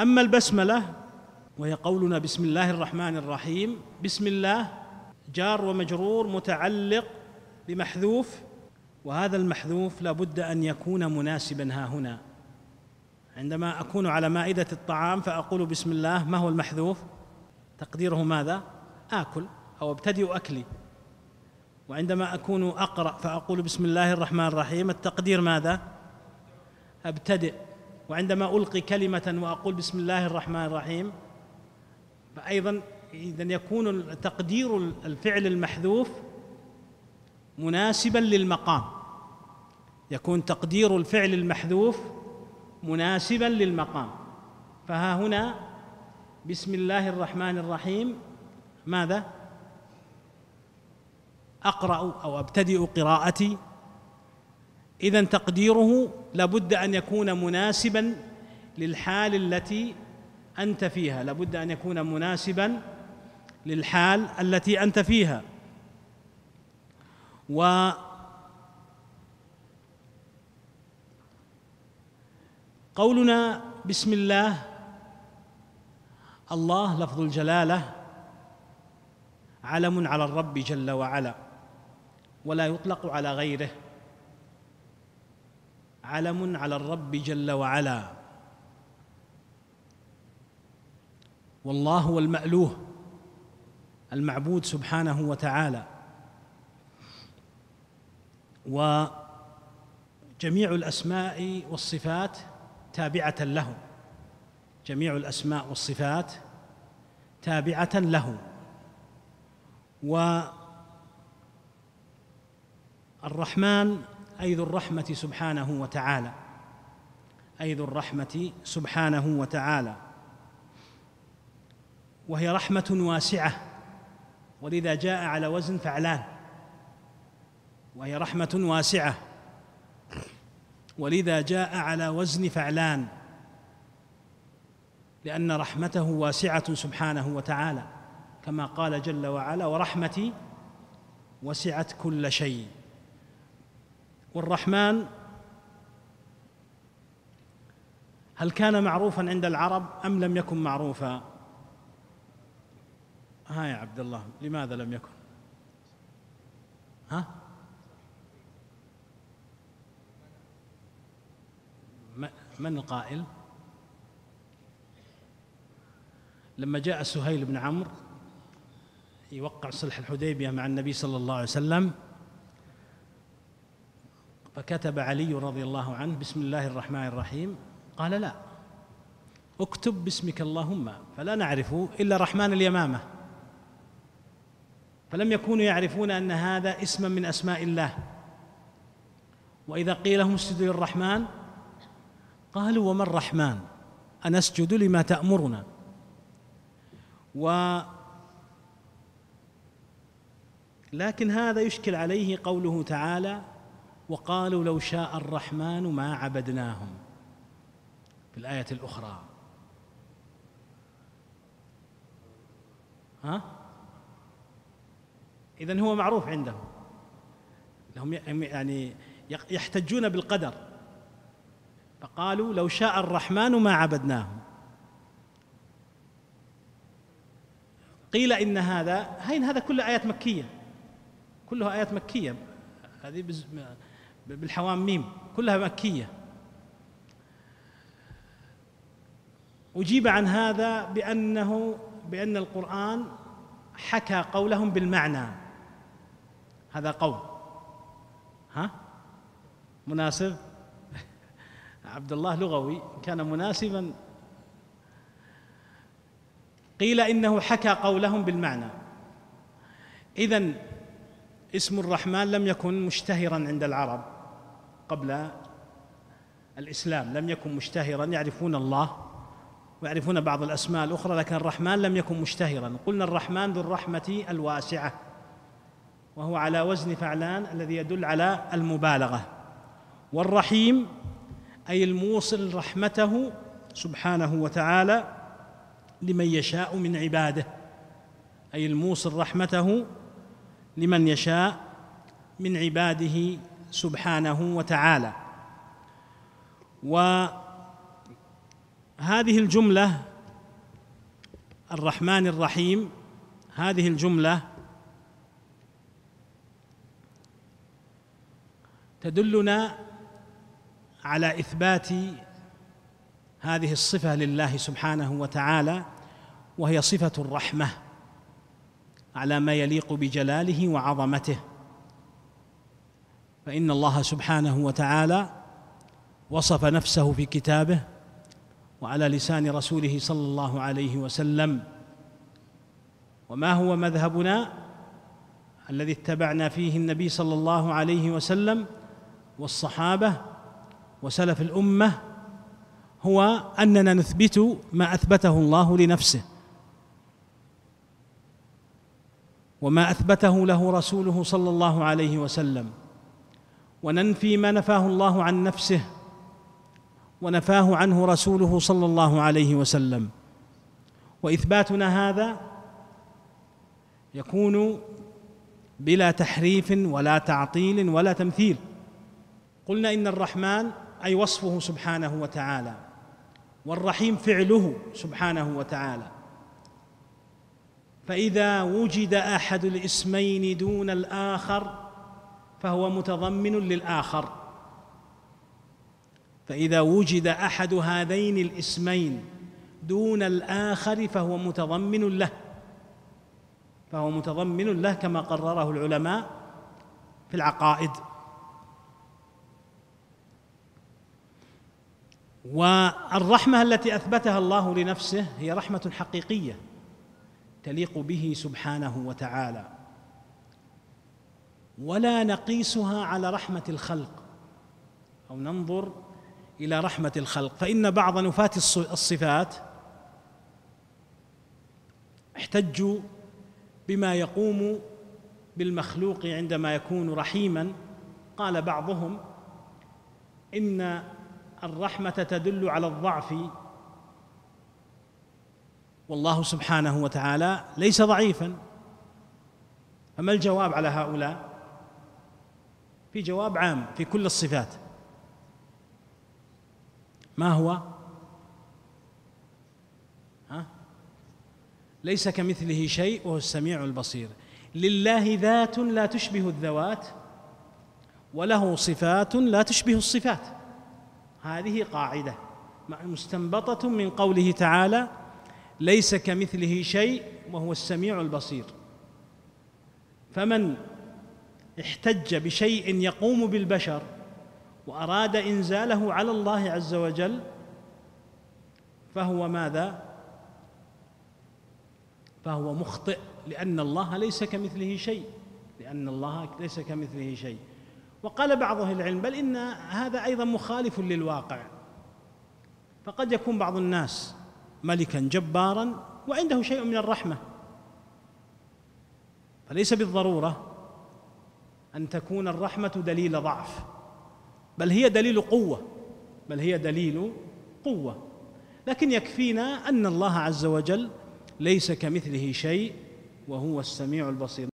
أما البسملة وهي قولنا بسم الله الرحمن الرحيم. بسم الله جار ومجرور متعلق بمحذوف وهذا المحذوف لا بد أن يكون مناسبا ها هنا. عندما أكون على مائدة الطعام فأقول بسم الله ما هو المحذوف؟ تقديره ماذا؟ آكل أو أبتدئ أكلي. وعندما أكون أقرأ فأقول بسم الله الرحمن الرحيم. التقدير ماذا؟ أبتدئ. وعندما ألقي كلمة وأقول بسم الله الرحمن الرحيم فايضا اذا يكون تقدير الفعل المحذوف مناسبا للمقام. يكون تقدير الفعل المحذوف مناسبا للمقام. فها هنا بسم الله الرحمن الرحيم ماذا؟ أقرأ أو أبتدئ قراءتي. إذا تقديره لابد أن يكون مناسبا للحال التي أنت فيها. لابد أن يكون مناسبا للحال التي أنت فيها. و قولنا بسم الله. الله لفظ الجلالة علم على الرب جل وعلا ولا يطلق على غيره. علم على الرب جل وعلا. والله هو المألوه المعبود سبحانه وتعالى. وجميع الأسماء والصفات تابعة له جميع الأسماء والصفات تابعة له والرحمن أي ذو الرحمة سبحانه وتعالى. أي ذو الرحمة سبحانه وتعالى. وهي رحمة واسعة. ولذا جاء على وزن فعلان. وهي رحمة واسعة. ولذا جاء على وزن فعلان. لأن رحمته واسعة سبحانه وتعالى. كما قال جل وعلا ورحمتي وسعت كل شيء. والرحمن هل كان معروفا عند العرب أم لم يكن معروفا؟ ها يا عبد الله لماذا لم يكن؟ ها؟ من القائل؟ لما جاء سهيل بن عمرو يوقع صلح الحديبية مع النبي صلى الله عليه وسلم فكتب علي رضي الله عنه بسم الله الرحمن الرحيم. قال لا. اكتب باسمك اللهم فلا نعرف إلا رحمن اليمامة. فلم يكونوا يعرفون أن هذا اسما من أسماء الله. وإذا قيل لهم اسجدوا للرحمن قالوا وما الرحمن؟ أنسجد لما تأمرنا. و لكن هذا يشكل عليه قوله تعالى وقالوا لو شاء الرحمن ما عبدناهم. في الآية الأخرى. ها؟ إذن هو معروف عندهم. لهم يعني يحتجون بالقدر. فقالوا لو شاء الرحمن ما عبدناهم. قيل إن هذا هين هذا كله آيات مكية. كلها آيات مكية. هذه بالحوام ميم كلها مكية. أجيب عن هذا بأنه بأن القرآن حكى قولهم بالمعنى. هذا قول. ها؟ مناسب؟ عبد الله لغوي كان مناسبا. قيل إنه حكى قولهم بالمعنى. اذا اسم الرحمن لم يكن مشتهرا عند العرب. قبل الإسلام لم يكن مشتهرا يعرفون الله ويعرفون بعض الأسماء الأخرى لكن الرحمن لم يكن مشتهرا. قلنا الرحمن ذو الرحمة الواسعة وهو على وزن فعلان الذي يدل على المبالغة. والرحيم أي الموصل رحمته سبحانه وتعالى لمن يشاء من عباده أي الموصل رحمته لمن يشاء من عباده سبحانه وتعالى. هذه الجملة الرحمن الرحيم هذه الجملة تدلنا على إثبات هذه الصفة لله سبحانه وتعالى وهي صفة الرحمة على ما يليق بجلاله وعظمته. فإن الله سبحانه وتعالى وصف نفسه في كتابه وعلى لسان رسوله صلى الله عليه وسلم. وما هو مذهبنا الذي اتبعنا فيه النبي صلى الله عليه وسلم والصحابة وسلف الأمة هو أننا نثبت ما أثبته الله لنفسه. وما أثبته له رسوله صلى الله عليه وسلم. وننفي ما نفاه الله عن نفسه ونفاه عنه رسوله صلى الله عليه وسلم. وإثباتنا هذا يكون بلا تحريف ولا تعطيل ولا تمثيل. قلنا إن الرحمن أي وصفه سبحانه وتعالى والرحيم فعله سبحانه وتعالى. فإذا وجد أحد الاسمين دون الآخر فهو متضمن للآخر. فإذا وجد أحد هذين الاسمين دون الآخر فهو متضمن له. فهو متضمن له كما قرره العلماء في العقائد. والرحمة التي أثبتها الله لنفسه هي رحمة حقيقية تليق به سبحانه وتعالى. ولا نقيسها على رحمة الخلق أو ننظر إلى رحمة الخلق. فإن بعض نفاة الصفات احتجوا بما يقوم بالمخلوق عندما يكون رحيما. قال بعضهم إن الرحمة تدل على الضعف. والله سبحانه وتعالى ليس ضعيفا. فما الجواب على هؤلاء؟ في جواب عام في كل الصفات. ما هو؟ ها؟ ليس كمثله شيء وهو السميع البصير. لله ذات لا تشبه الذوات وله صفات لا تشبه الصفات. هذه قاعدة مستنبطة من قوله تعالى ليس كمثله شيء وهو السميع البصير. فمن احتج بشيء يقوم بالبشر وأراد إنزاله على الله عز وجل فهو ماذا؟ فهو مخطئ لأن الله ليس كمثله شيء لأن الله ليس كمثله شيء. وقال بعض أهل العلم بل إن هذا أيضا مخالف للواقع. فقد يكون بعض الناس ملكا جبارا وعنده شيء من الرحمة فليس بالضرورة أن تكون الرحمة دليل ضعف. بل هي دليل قوة. بل هي دليل قوة. لكن يكفينا أن الله عز وجل ليس كمثله شيء وهو السميع البصير.